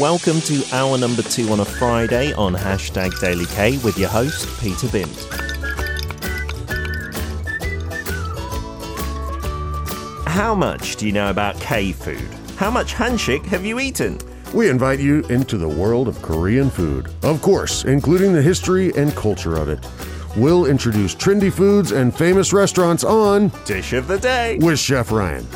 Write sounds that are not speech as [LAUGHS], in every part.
Welcome to hour number two on a Friday on hashtag Daily K with your host, Peter Bint. How much do you know about K food? How much hansik have you eaten? We invite you into the world of Korean food, of course, including the history and culture of it. We'll introduce trendy foods and famous restaurants on Dish of the day. with Chef Ryan.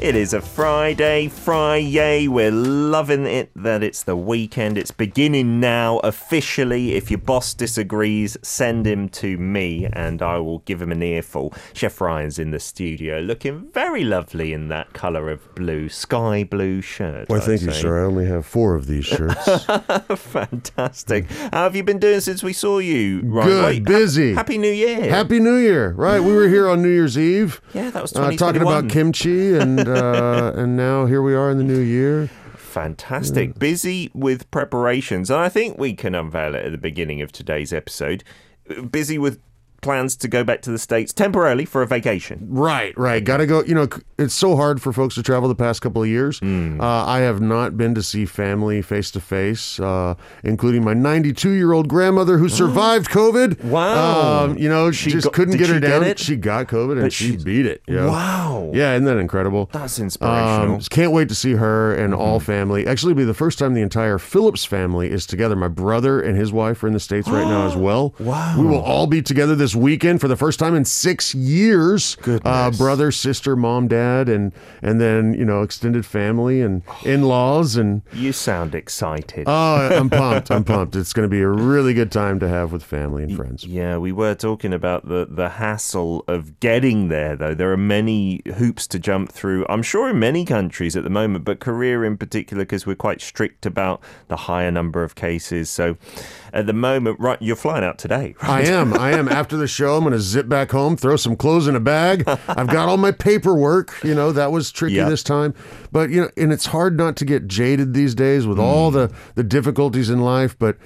It is a Friday, Friday. Yay. We're loving it that it's the weekend. It's beginning now officially. If your boss disagrees, send him to me and I will give him an earful. Chef Ryan's in the studio looking very lovely in that colour of blue, sky blue shirt. Why, I'd thank you, sir. I only have four of these shirts. [LAUGHS] Fantastic. How have you been doing since we saw you? Ryan? Good, Wait, busy. Happy New Year. Happy New Year! Right, we were here on New Year's Eve, yeah, that was uh, talking about kimchi, and uh, and now here we are in the new year. Fantastic. Busy with preparations. And I think we can unveil it at the beginning of today's episode. Busy with plans to go back to the States temporarily for a vacation. Right, right. Got to go. You know, it's so hard for folks to travel the past couple of years. Hmm. Uh, I have not been to see family face to face, uh, including my 92 year old grandmother who [GASPS] survived COVID. Wow. Um, you know, She just got- couldn't get her she get down. it? She got COVID and But she beat it. Yeah. Wow. Yeah, isn't that incredible? That's inspirational. Um, can't wait to see her and all Mm-hmm. family. Actually, it'll be the first time the entire Phillips family is together. My brother and his wife are in the States right now as [GASPS] well. Wow. We will all be together this weekend for the first time in six years. Uh, brother, sister, mom, dad, and and then you know extended family and in laws and. you sound excited. Oh, I'm pumped! I'm pumped. It's going to be a really good time to have with family and friends. Yeah, we were talking about the, the hassle of getting there, though. There are many hoops to jump through, I'm sure in many countries at the moment, but Korea in particular, because we're quite strict about the higher number of cases. So at the moment, right, you're flying out today, [LAUGHS] right? I am. I am. After the show, I'm going to zip back home, throw some clothes in a bag. I've got all my paperwork. You know, that was tricky Yep. this time. But, you know, and it's hard not to get jaded these days with Mm. all the, the difficulties in life. But,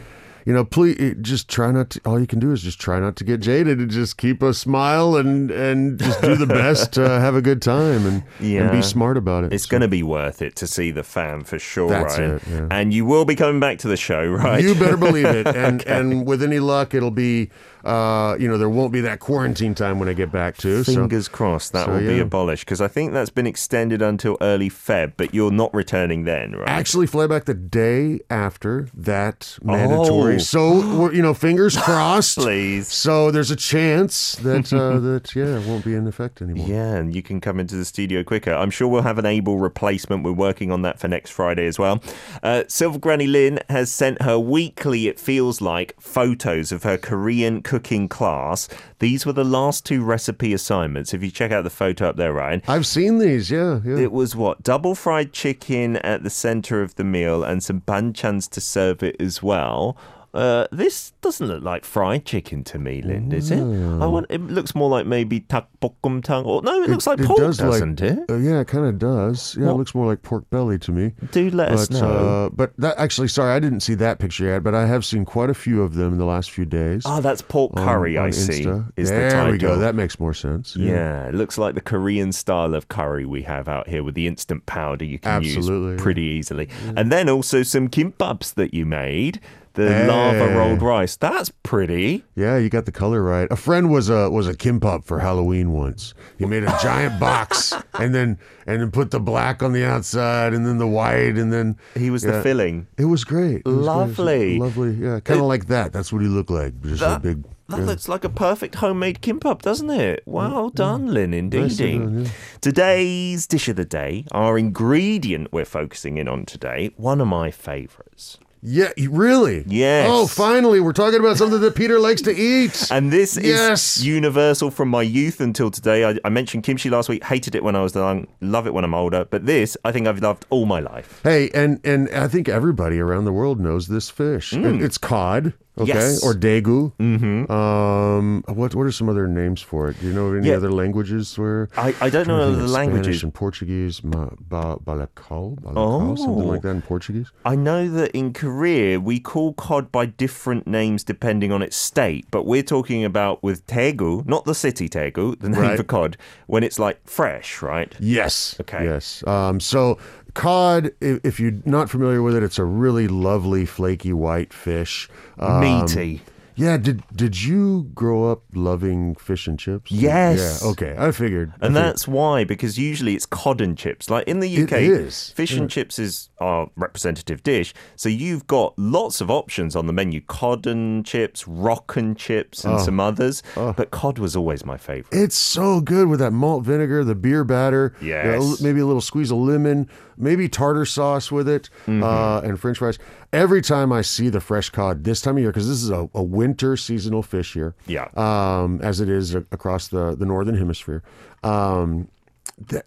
you know, please just try not to, all you can do is just try not to get jaded and just keep a smile and, and just do the best to [LAUGHS] have a good time and, and Yeah. be smart about it. It's going to be worth it to see the fam for sure, That's right? it, yeah. And you will be coming back to the show, right? You better believe it. [LAUGHS] And and with any luck, it'll be, uh, you know, there won't be that quarantine time when I get back. So Fingers crossed that so, will be abolished because I think that's been extended until early Feb, but you're not returning then, right? actually fly back the day after that mandatory. Oh. So we're, you know, fingers [GASPS] crossed. Please. So there's a chance that uh, [LAUGHS] that yeah, it won't be in effect anymore. Yeah, and you can come into the studio quicker. I'm sure we'll have an able replacement. We're working on that for next Friday as well. Uh, Silver Granny Lynn has sent her weekly, it feels like, photos of her Korean cooking class. These were the last two recipe assignments. If you check out the photo up there, Ryan, I've seen these. Yeah, yeah. it was what? Double fried chicken at the center of the meal and some banchans to serve it as well. Uh, this doesn't look like fried chicken to me, Lynn, does it? I want. It looks more like maybe takbokkumtang. Or no, it, looks like pork, does doesn't like, it? Uh, yeah, it kind of does. Yeah, What? it looks more like pork belly to me. Do let us But know. uh, but that actually, sorry, I didn't see that picture yet. But I have seen quite a few of them in the last few days. oh, that's pork curry. on I see. Is there the we go. That makes more sense. Yeah, it looks like the Korean style of curry we have out here with the instant powder you can Absolutely, use yeah. pretty easily. And then also some kimbaps that you made, the lava rolled rice. That's pretty. Yeah, you got the color right. A friend was a was a kimbap for Halloween once. He made a giant box [LAUGHS] and then and then put the black on the outside and then the white and then He was the filling. it was great. It was great. Was Lovely. lovely. Yeah, kind of like that. That's what he looked like. Just a That, big. that yeah. looks like a perfect homemade kimbap, doesn't it? Mm, well done, Lynn, indeed. Yeah. Today's dish of the day, our ingredient we're focusing in on today, one of my favorites. Yeah, really? Yes. Oh, finally, we're talking about something that Peter likes to eat. [LAUGHS] And this Yes. is universal from my youth until today. I, I mentioned kimchi last week, hated it when I was young, love it when I'm older. But this, I think I've loved all my life. Hey, and and I think everybody around the world knows this fish. Mm. It- It's cod. Okay, Yes. or daegu. Mm-hmm. Um, what what are some other names for it? Do you know any Yeah. other languages where? I, I don't know other languages. Spanish and Portuguese, ma, ba, balacao, something Oh. like that in Portuguese. I know that in Korea we call cod by different names depending on its state, but we're talking about with Daegu, not the city Daegu, the name Right. for cod, when it's like fresh, right? Yes. Okay. Yes. Um, so cod, if, if you're not familiar with it, it's a really lovely, flaky white fish. Um, Meaty. Yeah. Did Did you grow up loving fish and chips? Yes. Yeah. Okay. I figured. I And figured- that's why, because usually it's cod and chips. Like in the UK, is, fish and chips is our representative dish. So you've got lots of options on the menu cod and chips, rock and chips, and some others. But cod was always my favorite. It's so good with that malt vinegar, the beer batter, you know, maybe a little squeeze of lemon, maybe tartar sauce with it, Mm-hmm. uh, and French fries. Every time I see the fresh cod this time of year, because this is a, a winter seasonal fish here, Yeah. um, as it is a- across the the northern hemisphere. Um,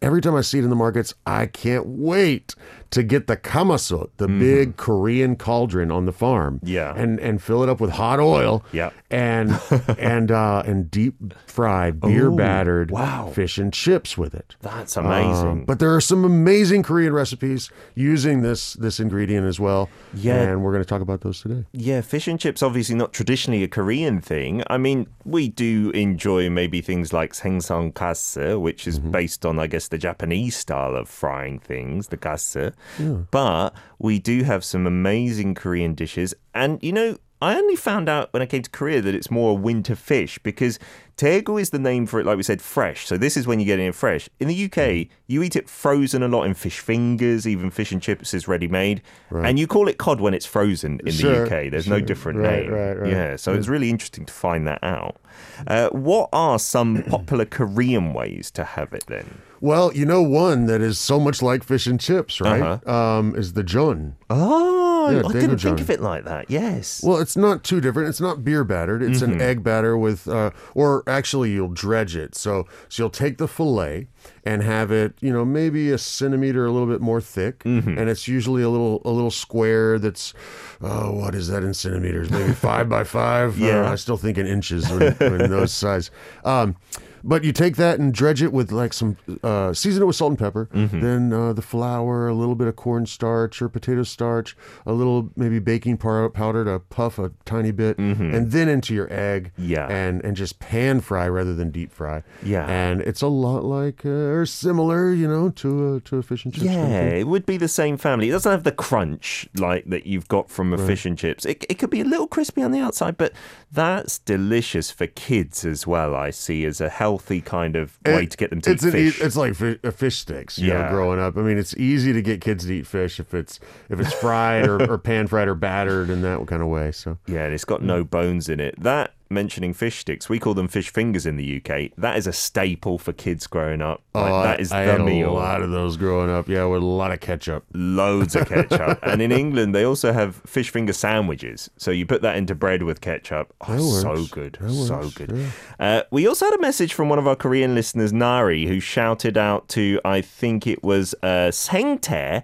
every time I see it in the markets, I can't wait to get the kamasut, the big Korean cauldron on the farm, Mm-hmm. Yeah. and and fill it up with hot oil, Yeah. and [LAUGHS] and uh, and deep fried beer battered wow. fish and chips with it. That's amazing. Um, but there are some amazing Korean recipes using this this ingredient as well. Yeah. and we're going to talk about those today. Yeah, fish and chips obviously not traditionally a Korean thing. I mean, we do enjoy maybe things like sengsang kasse, which is based on I guess the Japanese style of frying things, the kasse. Hmm. But we do have some amazing Korean dishes and you know, I only found out when I came to Korea that it's more a winter fish because daegu is the name for it, like we said, fresh. So this is when you get it fresh. In the UK, you eat it frozen a lot in fish fingers, even fish and chips is ready made. And you call it cod when it's frozen in Sure, the UK. There's no different Right, name. right, right. Yeah, so it's really interesting to find that out. Uh, what are some [CLEARS THROAT] popular Korean ways to have it then? Well, you know one that is so much like fish and chips, right? Uh-huh. Um, is the jun. Oh, Yeah, I didn't think of it like that. Yes. Well, it's not too different. It's not beer battered. It's Mm-hmm. an egg batter with, uh, or actually you'll dredge it. So, so you'll take the fillet and have it, you know, maybe a centimeter, a little bit more thick, Mm-hmm. and it's usually a little, a little square. That's, oh, what is that in centimeters? Maybe five by five. [LAUGHS] Yeah. Uh, I still think in inches when, when those size. Um, but you take that and dredge it with like some, uh, season it with salt and pepper. Mm-hmm. Then uh, the flour, a little bit of cornstarch or potato starch, a little maybe baking powder to puff a tiny bit, and then into your egg. Mm-hmm. Yeah. And and just pan fry rather than deep fry. Yeah. And it's a lot like uh, or similar, you know, to a to a fish and chips. Yeah, it would be the same family. It doesn't have the crunch like that you've got from a fish and chips. It, it could be a little crispy on the outside, but that's delicious for kids as well. I see as a healthy kind of way It- to get them to it's eat an e- fish. it's like fi- uh, fish sticks. You Yeah. know, growing up. I mean, it's easy to get kids to eat fish if it's if it's fried or, [LAUGHS] or pan fried or battered in that kind of way. So Yeah, and it's got no bones in it. That mentioning fish sticks, we call them fish fingers in the UK. That is a staple for kids growing up. Like, Oh, that I- I the had meal. a lot of those growing up. Yeah, with a lot of ketchup. Loads of ketchup. [LAUGHS] and in England, they also have fish finger sandwiches. So you put that into bread with ketchup. Oh, so good. So works, good. yeah. Uh, we also had a message from one of our Korean listeners, Nari, who shouted out to, I think it was uh, Sengtae,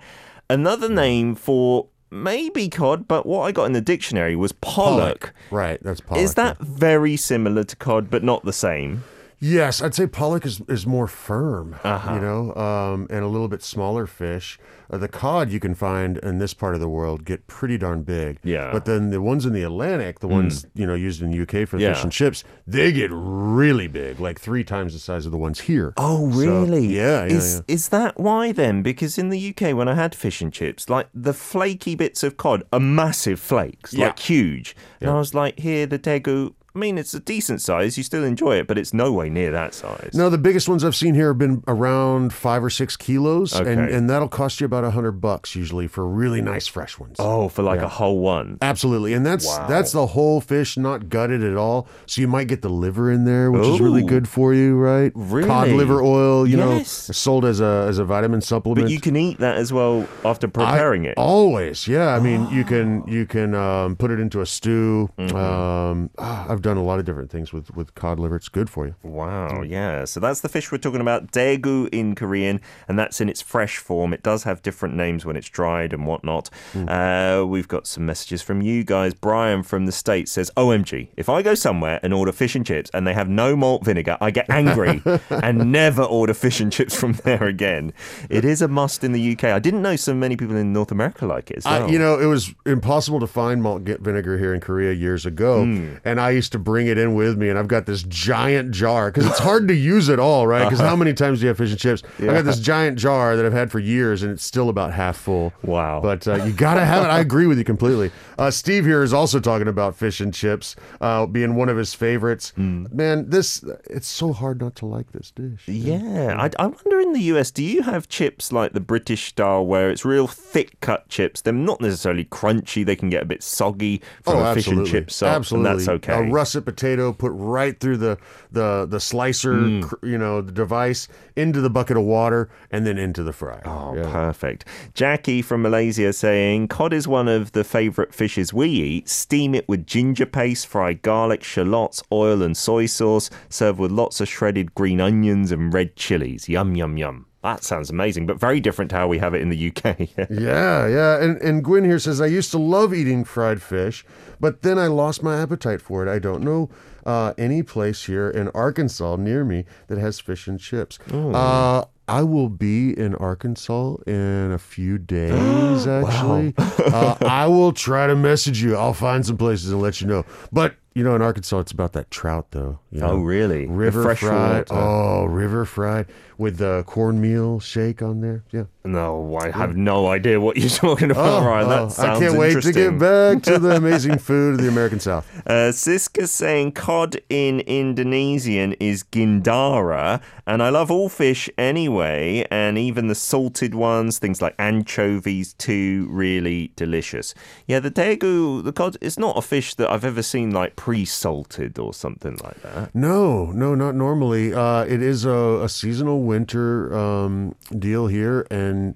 another Hmm. name for maybe cod, but what I got in the dictionary was pollock. Right, that's pollock. Is that very similar to cod, but not the same? Yes, I'd say pollock is, is more firm, Uh-huh. you know, um, and a little bit smaller fish. Uh, the cod you can find in this part of the world get pretty darn big. Yeah. But then the ones in the Atlantic, the ones, you know, used in the UK for Yeah. fish and chips, they get really big, like three times the size of the ones here. Oh, So, really? yeah, yeah, Is is that why then? Because in the UK, when I had fish and chips, like the flaky bits of cod are massive flakes, Yeah. like huge. And I was like, here, the daegu. I mean, it's a decent size. You still enjoy it, but it's no way near that size. No, the biggest ones I've seen here have been around five or six kilos, and, Okay. and that'll cost you about a hundred bucks usually for really nice fresh ones. Oh, for like a whole one. Absolutely, and that's Wow. that's the whole fish, not gutted at all. So you might get the liver in there, which is really good for you, right? Really? Cod liver oil, you Yes. know, sold as a as a vitamin supplement. But you can eat that as well after I- preparing it. always, yeah. I mean, you [GASPS] can you can um, put it into a stew. Mm-hmm. Um, ah, I've done a lot of different things with with cod liver. It's good for you. Wow, yeah. So that's the fish we're talking about, daegu in Korean, and that's in its fresh form. It does have different names when it's dried and whatnot. Uh, we've got some messages from you guys. Brian from the States says, OMG, if I go somewhere and order fish and chips and they have no malt vinegar, I get angry [LAUGHS] and never order fish and chips from there again. It is a must in the UK. I didn't know so many people in North America like it as well. I, you know, it was impossible to find malt vinegar here in Korea years ago, Hmm. and I used to bring it in with me, and I've got this giant jar because it's hard to use it all, right? Because how many times do you have fish and chips? I got this giant jar that I've had for years, and it's still about half full. Wow. But uh, you gotta have it. I agree with you completely. Uh, Steve here is also talking about fish and chips uh, being one of his favorites. Hmm. Man, this it's so hard not to like this dish. Yeah, I, I wonder in the US, do you have chips like the British style where it's real thick cut chips? They're not necessarily crunchy, they can get a bit soggy from a fish and chip sauce, absolutely. and that's okay. A russet potato put right through the the the slicer, Hmm. cr- you know, the device into the bucket of water and then into the fryer. Oh, Yeah. perfect. Jackie from Malaysia saying, Cod is one of the favourite fishes we eat. Steam it with ginger paste, fry garlic, shallots, oil, and soy sauce. Serve with lots of shredded green onions and red chilies. Yum, yum, yum. That sounds amazing, but very different to how we have it in the UK. [LAUGHS] Yeah, yeah. And and Gwen here says I used to love eating fried fish, but then I lost my appetite for it. I don't know uh, any place here in Arkansas near me that has fish and chips. Uh, I will be in Arkansas in a few days. [GASPS] Actually, uh, [LAUGHS] I will try to message you. I'll find some places and let you know. But you know, in Arkansas, it's about that trout, though. you Oh, really? River fresh fried. water. Oh, river fried with the cornmeal shake on there. Yeah. no, I have no idea what you're [LAUGHS] talking about, Ryan. That Oh, sounds I can't wait to get back to the [LAUGHS] amazing food of the American South. Uh, Siska saying cod in Indonesian is gindara, and I love all fish anyway, and even the salted ones, things like anchovies too, really delicious. Yeah, the daegu, the cod, it's not a fish that I've ever seen like pre-salted or something like that. No, no, not normally. Uh, it is a, a seasonal winter um, deal here, and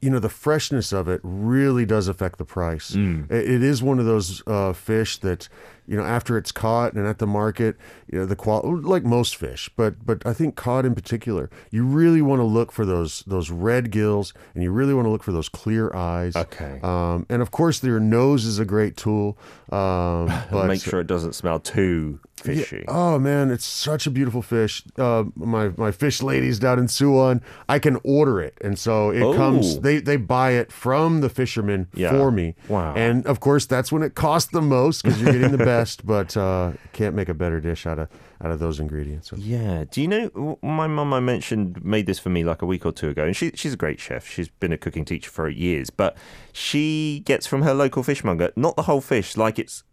you know the freshness of it really does affect the price. Mm. It, it is one of those uh, fish that you know after it's caught and at the market, you know the quality like most fish, but but I think cod in particular, you really want to look for those those red gills, and you really want to look for those clear eyes. Okay. Um, and of course, their nose is a great tool. Um, [LAUGHS] but Make sure it doesn't smell too fishy. Oh man, it's such a beautiful fish. Uh, my my fish ladies down in Suwon, I can order it, and so it Oh. comes. They they buy it from the fishermen Yeah. for me. Wow. And of course, that's when it costs the most because you're getting the best. [LAUGHS] But uh, can't make a better dish out of out of those ingredients. Yeah. Do you know my mum? I mentioned made this for me like a week or two ago, and she she's a great chef. She's been a cooking teacher for years, but she gets from her local fishmonger not the whole fish, like it's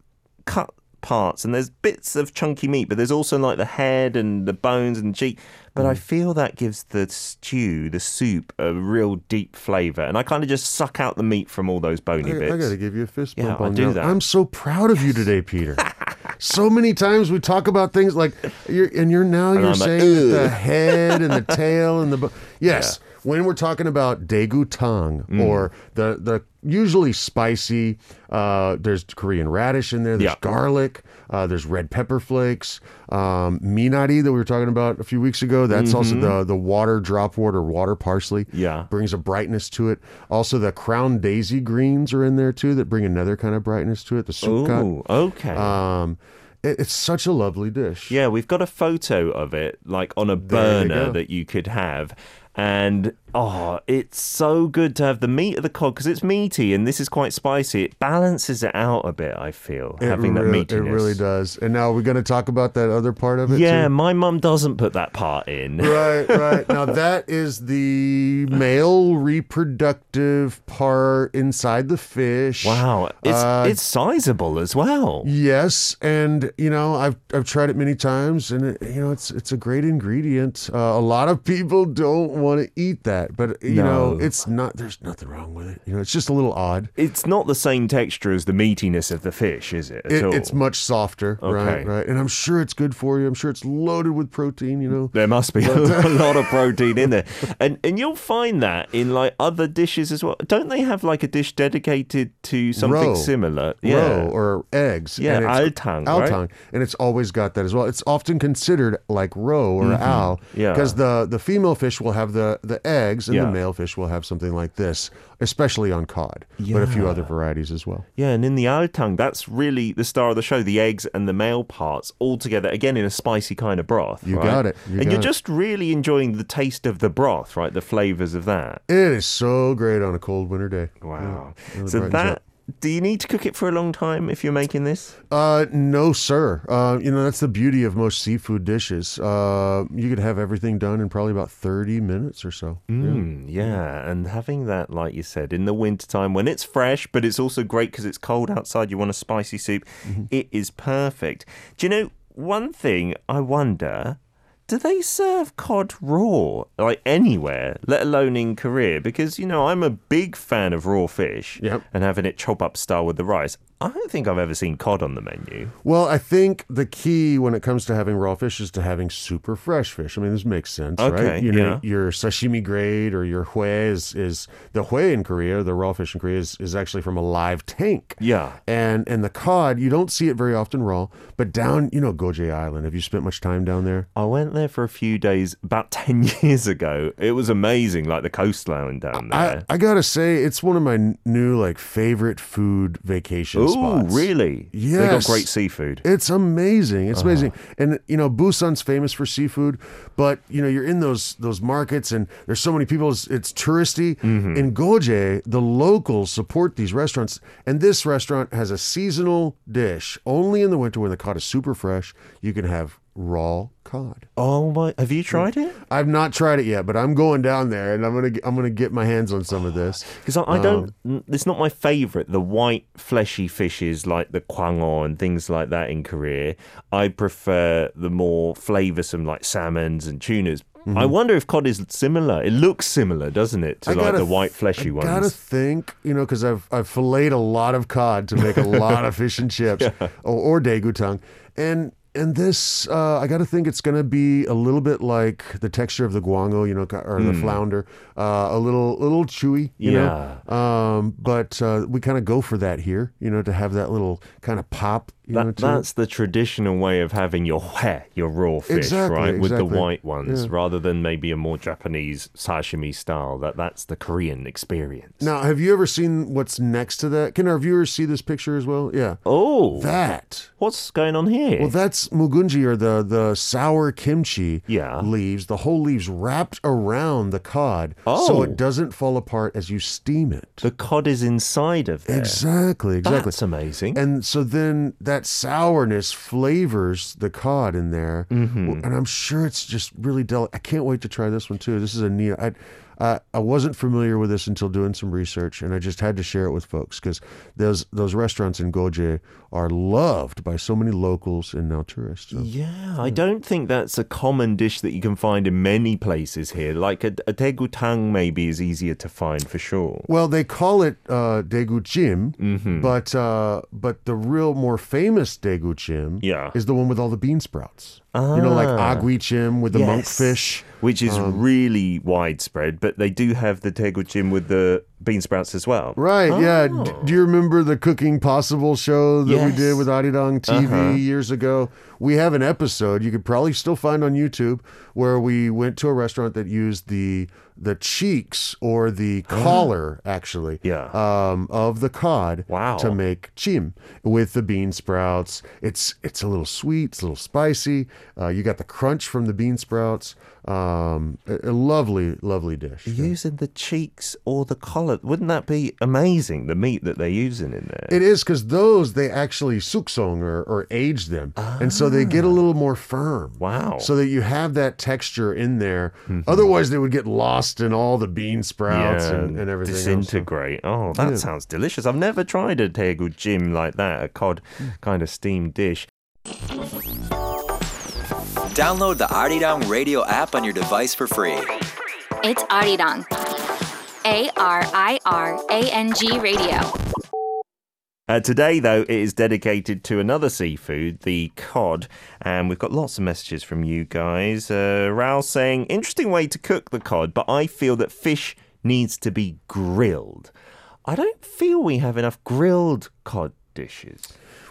cut parts, and there's bits of chunky meat, but there's also like the head and the bones and the cheek. But I mm. feel that gives the stew, the soup, a real deep flavour, and I kind of just suck out the meat from all those bony bits. I, bits. got to give you a fist Yeah, bump I on do that. I'm so proud of you today, Peter. [LAUGHS] so many times we talk about things like you're and you're now you're I'm saying that the head and the tail and the bo- [LAUGHS] yes when we're talking about daegu tang Mm. or the the usually spicy uh, there's korean radish in there there's Yeah. garlic uh, there's red pepper flakes um, minari that we were talking about a few weeks ago that's also the the water dropwort or water parsley Mm-hmm. Yeah. brings a brightness to it also the crown daisy greens are in there too that bring another kind of brightness to it the soup Oh, okay. um, it's such a lovely dish. Yeah, we've got a photo of it, like on a There you burner that you could have. And oh, it's so good to have the meat of the cod because it's meaty and this is quite spicy. It balances it out a bit, I feel, It having really, that It really does. And now we're going to talk about that other part of it. Yeah, too? my mum doesn't put that part in. Right, right. Now [LAUGHS] that is the male reproductive part inside the fish. Wow, it's Uh, it's sizable as well. Yes, and you know I've I've tried it many times, and it, you know it's it's a great ingredient. Uh, a lot of people don't want to eat that that, but you know, it's not. There's nothing wrong with it. You know, it's just a little odd. It's not the same texture as the meatiness of the fish, is it? It, it's much softer, Okay. right? Right, and I'm sure it's good for you. I'm sure it's loaded with protein. You know, There must be a [LAUGHS] lot of [LAUGHS] protein in there, and and you'll find that in like other dishes as well. Don't they have like a dish dedicated to something Roe. similar? roe or eggs. Yeah, and it's- altang, right? and it's always got that as well. It's often considered like roe or al, Mm-hmm. Yeah. because the the female fish will have the the eggs, and Yeah. the male fish will have something like this, especially on cod, but a few other varieties as well. Yeah, and in the altang, that's really the star of the show. The eggs and the male parts all together, again in a spicy kind of broth. You right? got it. You and got you're it. just really enjoying the taste of the broth, right? The flavors of that. It is so great on a cold winter day. Wow. really so that. Up. Do you need to cook it for a long time if you're making this? Uh, no, sir. Uh, you know that's the beauty of most seafood dishes. Uh, you could have everything done in probably about thirty minutes or so. Mm, yeah, and having that, like you said, in the wintertime when it's fresh, but it's also great because it's cold outside, you want a spicy soup, Mm-hmm. it is perfect. Do you know, one thing I wonder. Do they serve cod raw, like anywhere, let alone in Korea? Because, you know, I'm a big fan of raw fish Yep. and having it chop up style with the rice. I don't think I've ever seen cod on the menu. Well, I think the key when it comes to having raw fish is to having super fresh fish. I mean, this makes sense, Okay, right? You know, yeah. your sashimi grade or your hue is, is the hue in Korea, the raw fish in Korea is, is actually from a live tank. Yeah. And and the cod, you don't see it very often raw, but down, you know, Geoje Island. Have you spent much time down there? I went there for a few days about [LAUGHS] 10 years ago. It was amazing, like the coastline down there. I, I gotta say, it's one of my new like favorite food vacation Oh, spots. really? They got great seafood. It's amazing. It's Uh-huh. amazing. And you know, Busan's famous for seafood, but you know, you're in those those markets and there's so many people it's, it's touristy. Mm-hmm. In Geoje, the locals support these restaurants and this restaurant has a seasonal dish only in the winter when the cod is super fresh. You can have raw cod. Oh my! Have you tried it? I've not tried it yet, but I'm going down there and I'm going to I'm to get my hands on some of oh, this. Because I, I don't. Um, n- It's not my favorite. The white fleshy fishes like the kwango and things like that in Korea. I prefer the more flavoursome like salmons and tunas. I mm-hmm. wonder if cod is similar. It looks similar, doesn't it, to I like gotta the white fleshy I ones? I gotta think, you know, because I've I've filleted a lot of cod to make a lot of [LAUGHS] fish and chips, or, or degutang, and and this uh, I gotta think it's gonna be a little bit like the texture of the guango, you know, or the flounder, uh, a little little chewy, you know. Um, but uh, we kind of go for that here, you know, to have that little kind of pop. That, that's the traditional way of having your hue, your raw fish, Exactly, right, with the white ones, rather than maybe a more Japanese sashimi style. That that's the Korean experience. Now, have you ever seen what's next to that? Can our viewers see this picture as well? Yeah. Oh, That. what's going on here? Well, that's mugunji or the the sour kimchi Yeah. leaves. The whole leaves wrapped around the cod, so Oh. it doesn't fall apart as you steam it. the cod is inside of there. Exactly, exactly. That's amazing. And so then that sourness flavors the cod in there, Mm-hmm. and I'm sure it's just really delicate. I can't wait to try this one too. This is a neat. I, uh, I wasn't familiar with this until doing some research, and I just had to share it with folks because those those restaurants in Geoje are loved by so many locals and now tourists. So. yeah, I don't think that's a common dish that you can find in many places here. Like a, a tegutang maybe is easier to find for sure. Well, they call it uh, daegu jim, Mm-hmm. but uh, but the real more famous daegu jim Yeah. is the one with all the bean sprouts. You know, like Ah. agui chim with the Yes. monkfish. Which is Um, really widespread, but they do have the tegujim with the bean sprouts as well. Right, yeah. D- Oh. do you remember the Cooking Possible show that we did with Arirang TV Uh-huh. years ago? We have an episode you could probably still find on YouTube where we went to a restaurant that used the the cheeks or the [GASPS] collar actually Yeah. um, of the cod Wow. to make chim with the bean sprouts. It's it's a little sweet, it's a little spicy. Uh, you got the crunch from the bean sprouts. Um, a, a lovely, lovely dish. Using the cheeks or the collar, wouldn't that be amazing? The meat that they're using in there. It is because those they actually suksong or, or age them, and so they get a little more firm. Ah. Wow. So that you have that texture in there. Otherwise, they would get lost in all the bean sprouts and, and everything. else. Disintegrate. Oh, that sounds delicious. I've never tried a tegu jim like that, a cod kind of steamed dish. Download the Arirang Radio app on your device for free. It's Arirang. A R I R A N G Radio. Uh, today, though, it is dedicated to another seafood, the cod, and we've got lots of messages from you guys. Uh, Raul saying, interesting way to cook the cod, but I feel that fish needs to be grilled. I don't feel we have enough grilled cod dishes.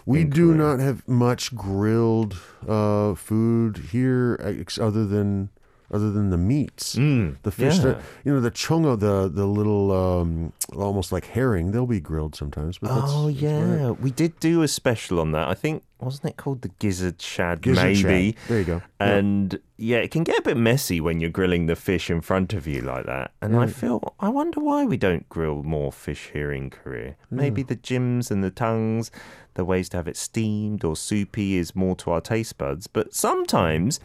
We do not have much grilled uh, food here, other than other than the meats. Mm, the fish yeah. that you know, the chongo, the the little um, almost like herring, they'll be grilled sometimes. But that's, Oh that's yeah, right. we did do a special on that. I think wasn't it called the gizzard shad? Gizzard shad. maybe. There you go. Yeah. And yeah, it can get a bit messy when you're grilling the fish in front of you like that. And I feel I wonder why we don't grill more fish here in Korea. Maybe the jjims and the tongues, the ways to have it steamed or soupy is more to our taste buds. But sometimes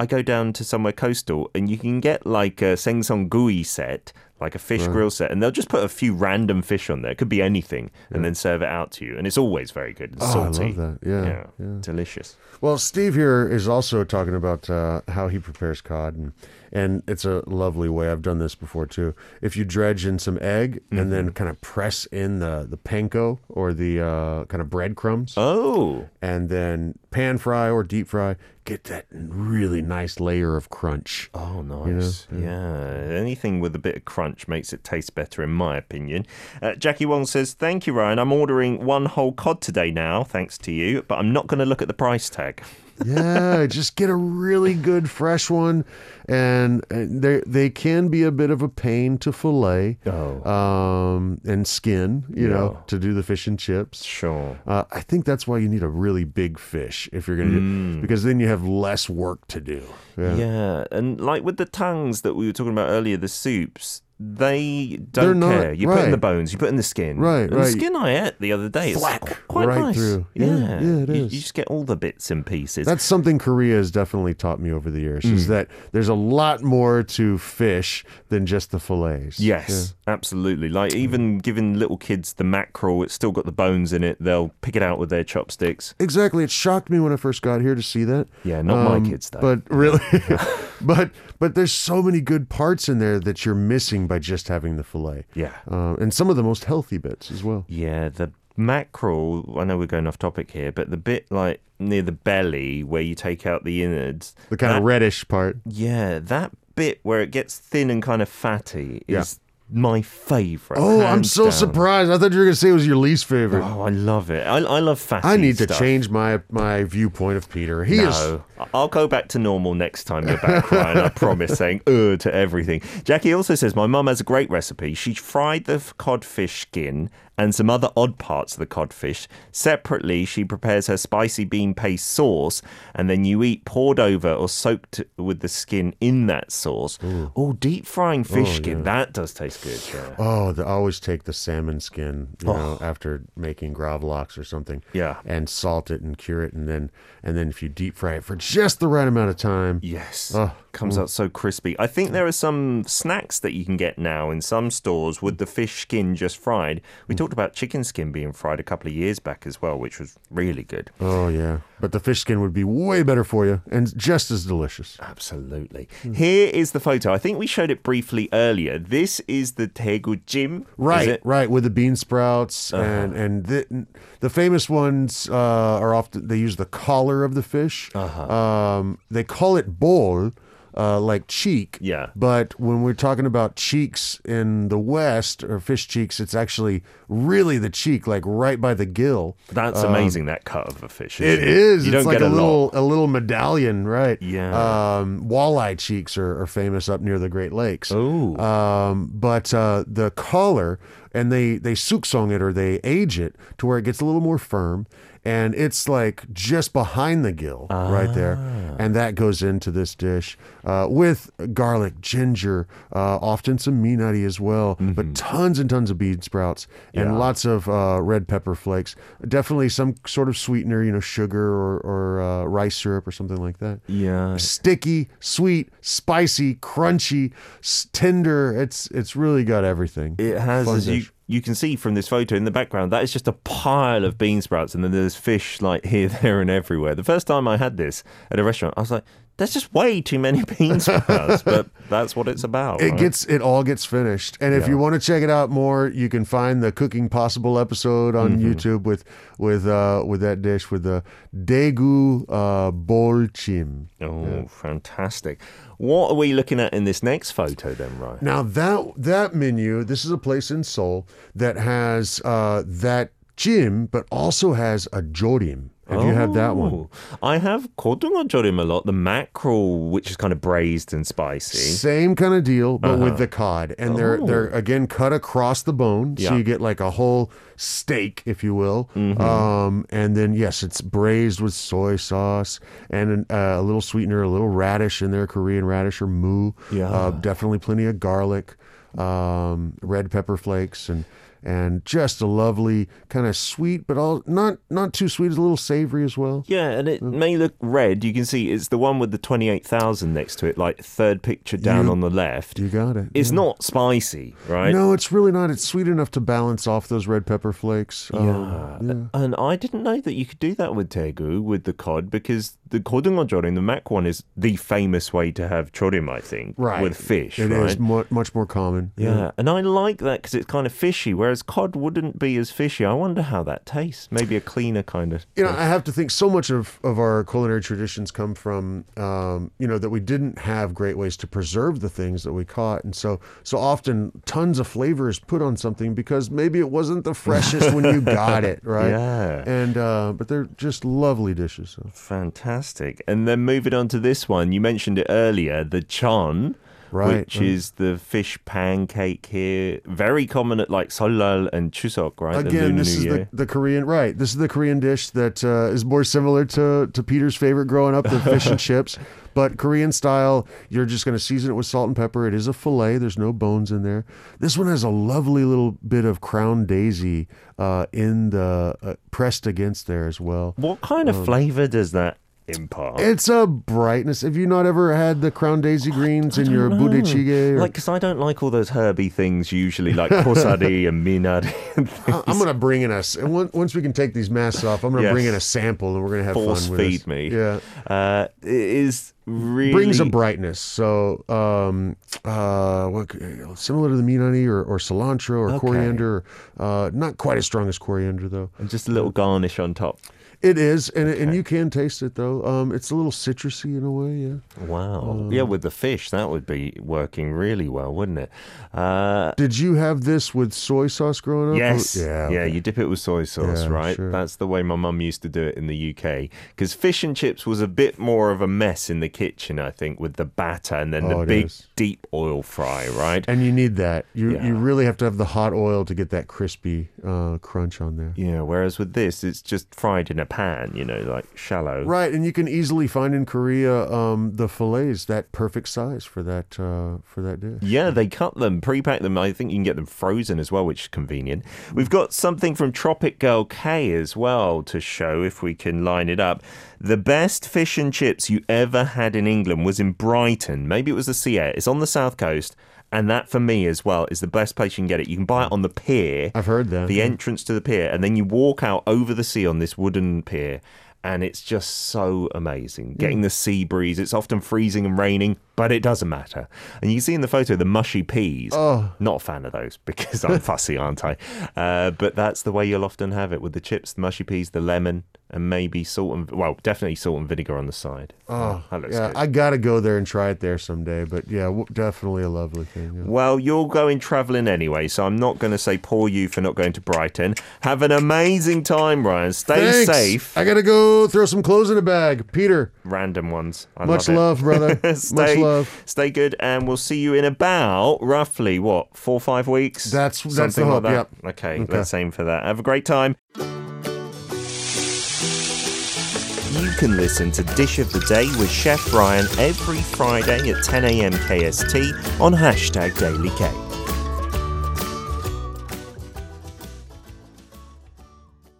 I go down to somewhere coastal and you can get like a sengsong gui set, like a fish grill set, and they'll just put a few random fish on there. It could be anything, and then serve it out to you. And it's always very good and Oh, I salty. love that. Yeah, yeah. delicious. Well, Steve here is also talking about uh, how he prepares cod, and and it's a lovely way. I've done this before too. If you dredge in some egg and Mm-hmm. then kind of press in the the panko or the uh, kind of breadcrumbs, Oh, and then pan fry or deep fry, get that really nice layer of crunch. Oh, nice. Yeah. Anything with a bit of crunch makes it taste better, in my opinion. Uh, Jackie Wong says, Thank you, Ryan. I'm ordering one whole cod today now, thanks to you, but I'm not going to look at the price tag. [LAUGHS] yeah, just get a really good fresh one, and, and they they can be a bit of a pain to fillet, Oh. um, and skin, you know, to do the fish and chips. Sure. Uh, I think that's why you need a really big fish if you're gonna, Mm. do, because then you have less work to do. Yeah. Yeah. And like with the tongues that we were talking about earlier, the soups, they don't not- care. You put in the bones, you put in the skin. Right, And The skin I ate the other day, Thwack, quite right nice. through. Yeah, Yeah, yeah, it you, you just get all the bits and pieces. That's something Korea has definitely taught me over the years Mm. is that there's a lot more to fish than just the fillets. Yes, absolutely. Like even giving little kids the mackerel, it's still got the bones in it. They'll pick it out with their chopsticks. Exactly. It shocked me when I first got here to see that. Yeah, not my Um, kids though. But really, [LAUGHS] [LAUGHS] but but there's so many good parts in there that you're missing by just having the fillet. yeah, Um, and some of the most healthy bits as well. yeah. The mackerel. I know we're going off topic here, but the bit like near the belly where you take out the innards, The kind that- of reddish part. yeah, that bit where it gets thin and kind of fatty is my favorite. Oh, I'm so down. surprised. I thought you were going to say it was your least favorite. Oh, I love it. I, I love fatty. I need to change my my viewpoint of Peter. He is No, I'll go back to normal next time you're back, Ryan. I [LAUGHS] promise, saying "uh" to everything. Jackie also says my mum has a great recipe. She fried the codfish skin and some other odd parts of the codfish separately. She prepares her spicy bean paste sauce, and then you eat poured over or soaked with the skin in that sauce. Oh, deep frying oh, fish skin that does taste good. Yeah. Oh, they always take the salmon skin, you oh. know, after making gravlax or something. Oh. Yeah. And salt it and cure it and then and then if you deep fry it for just the right amount of time. Yes. Oh, Comes out so crispy. I think there are some snacks that you can get now in some stores with the fish skin just fried. We talked about chicken skin being fried a couple of years back as well, which was really good. Oh yeah. But the fish skin would be way better for you and just as delicious. Absolutely. Here is the photo. I think we showed it briefly earlier. This is the Daegu Jim. Right? Uh-huh. right, with the bean sprouts and and the, the famous ones uh, are often they use the collar of the fish. Uh-huh. Um, they call it bol, uh, like cheek. Yeah. But when we're talking about cheeks in the West or fish cheeks, it's actually really the cheek, like right by the gill. That's amazing, that cut of a fish. Um, It isn't is. You it's don't like get a a little a little medallion, right? Yeah. Um, walleye cheeks are, are famous up near the Great Lakes. Oh. Um, but uh, the collar, and they they suksong it or they age it to where it gets a little more firm, and it's like just behind the gill, right there, Ah. and that goes into this dish uh, with garlic, ginger, uh, often some minari as well, but tons and tons of bean sprouts and. Yeah. lots of uh, red pepper flakes. Definitely some sort of sweetener, you know, sugar or, or uh, rice syrup or something like that Yeah. sticky, sweet, spicy, crunchy, tender. It's it's really got everything. It has, Fun as you you can see from this photo in the background, that is just a pile of bean sprouts, and then there's fish like [LAUGHS] here, there, and everywhere. The first time I had this at a restaurant, I was like, there's just way too many [LAUGHS] beans for us, but that's what it's about. It right? gets it all gets finished, and if Yeah. you want to check it out more, you can find the Cooking Possible episode on Mm-hmm. YouTube with with uh, with that dish with the degu uh, bolchim. Oh, fantastic. What are we looking at in this next photo then, Ryan? Now that that menu, this is a place in Seoul that has uh, that jim, but also has a jorim. Have you had that one? Oh, I have kodungo jorim a lot, the mackerel, which is kind of braised and spicy. Same kind of deal, but with the cod, and they're Oh. they're again cut across the bone, so you get like a whole steak, if you will. Um, and then yes, it's braised with soy sauce and an, uh, a little sweetener, a little radish in there, Korean radish or mu. Yeah. uh, definitely plenty of garlic, um, red pepper flakes, and and just a lovely kind of sweet, but all not not too sweet, it's a little savory as well. Yeah, and it may look red. You can see it's the one with the 28,000 next to it, like third picture down You- on the left. You got it. It's yeah. not spicy, right? No, it's really not. It's sweet enough to balance off those red pepper flakes. Um, Yeah. yeah. And I didn't know that you could do that with tegu, with the cod, because the jorim, the mac one, is the famous way to have chorim, I think, Right. with fish, It right? mu- much more common. Yeah, and I like that because it's kind of fishy, whereas cod wouldn't be as fishy. I wonder how that tastes. Maybe a cleaner kind of. You know, I have to think so much of, of our culinary traditions come from, um, you know, that we didn't have great ways to preserve the things that we caught. And so, so often tons of flavor is put on something because maybe it wasn't the freshest when you [LAUGHS] got it, right? Yeah. And, uh, but they're just lovely dishes. So. Fantastic. And then moving on to this one, you mentioned it earlier, the chon. Right, Which right. is the fish pancake here. Very common at like Seollal and Chuseok, right? Again, this is the, the Korean right. This is the Korean dish that uh, is more similar to to Peter's favorite growing up, the fish and [LAUGHS] chips. But Korean style, you're just going to season it with salt and pepper. It is a fillet. There's no bones in there. This one has a lovely little bit of crown daisy uh, in the uh, pressed against there as well. What kind Um, of flavor does that impart? It's a brightness. Have you not ever had the crown daisy greens in your budae Or... Like, because I don't like all those herby things usually, like [LAUGHS] kosari and minari and I- things. I'm gonna bring in us, and once we can take these masks off, I'm gonna Yes. bring in a sample, and we're gonna have Force fun with feed this. me. Yeah, Uh, it is really. brings a brightness. So, um, uh, what, similar to the minari or, or cilantro or Okay. coriander. Uh, not quite as strong as coriander though. And just a little garnish on top. It is, and it and you can taste it though. Um, it's a little citrusy in a way. Yeah. Wow. Um, yeah, with the fish, that would be working really well, wouldn't it? Uh, Did you have this with soy sauce growing up? Yes. Yeah. Yeah, okay. you dip it with soy sauce, Yeah, right? sure. That's the way my mum used to do it in the UK. Because fish and chips was a bit more of a mess in the kitchen, I think, with the batter and then Oh, the big is. deep oil fry, right? And you need that. You Yeah. you really have to have the hot oil to get that crispy uh, crunch on there. Yeah, whereas with this, it's just fried in a pan, you know, like shallow. Right, and you can easily find in Korea um, the fillets that perfect size for that uh, for that dish. Yeah, they cut them, pre-pack them. I think you can get them frozen as well, which is convenient. We've got something from Tropic Girl K as well to show if we can line it up. The best fish and chips you ever had in England was in Brighton. Maybe it was the Sea Air. It's on the south coast. And that for me as well is the best place you can get it. You can buy it on the pier, I've heard that. the entrance to the pier, and then you walk out over the sea on this wooden pier. And it's just so amazing. Getting the sea breeze. It's often freezing and raining, but it doesn't matter. And you can see in the photo the mushy peas. Oh. Not a fan of those [LAUGHS] because I'm fussy, aren't I? Uh, but that's the way you'll often have it with the chips, the mushy peas, the lemon, and maybe salt and well, definitely salt and vinegar on the side. Oh, that looks yeah, good. I gotta go there and try it there someday. But yeah, w- definitely a lovely thing. yeah. Well, you're going travelling anyway, so I'm not going to say poor you for not going to Brighton. Have an amazing time, Ryan. Stay Thanks. safe. I gotta go throw some clothes in a bag. Peter, Random ones. I much love, love, brother. [LAUGHS] stay, much love. Stay good, and we'll see you in about roughly what four or five weeks. That's- that's Something the like that. yep. Okay, Okay. let's aim for that. Have a great time. Can listen to Dish of the Day with Chef Ryan every Friday at 10 a.m. KST on hashtag Daily K.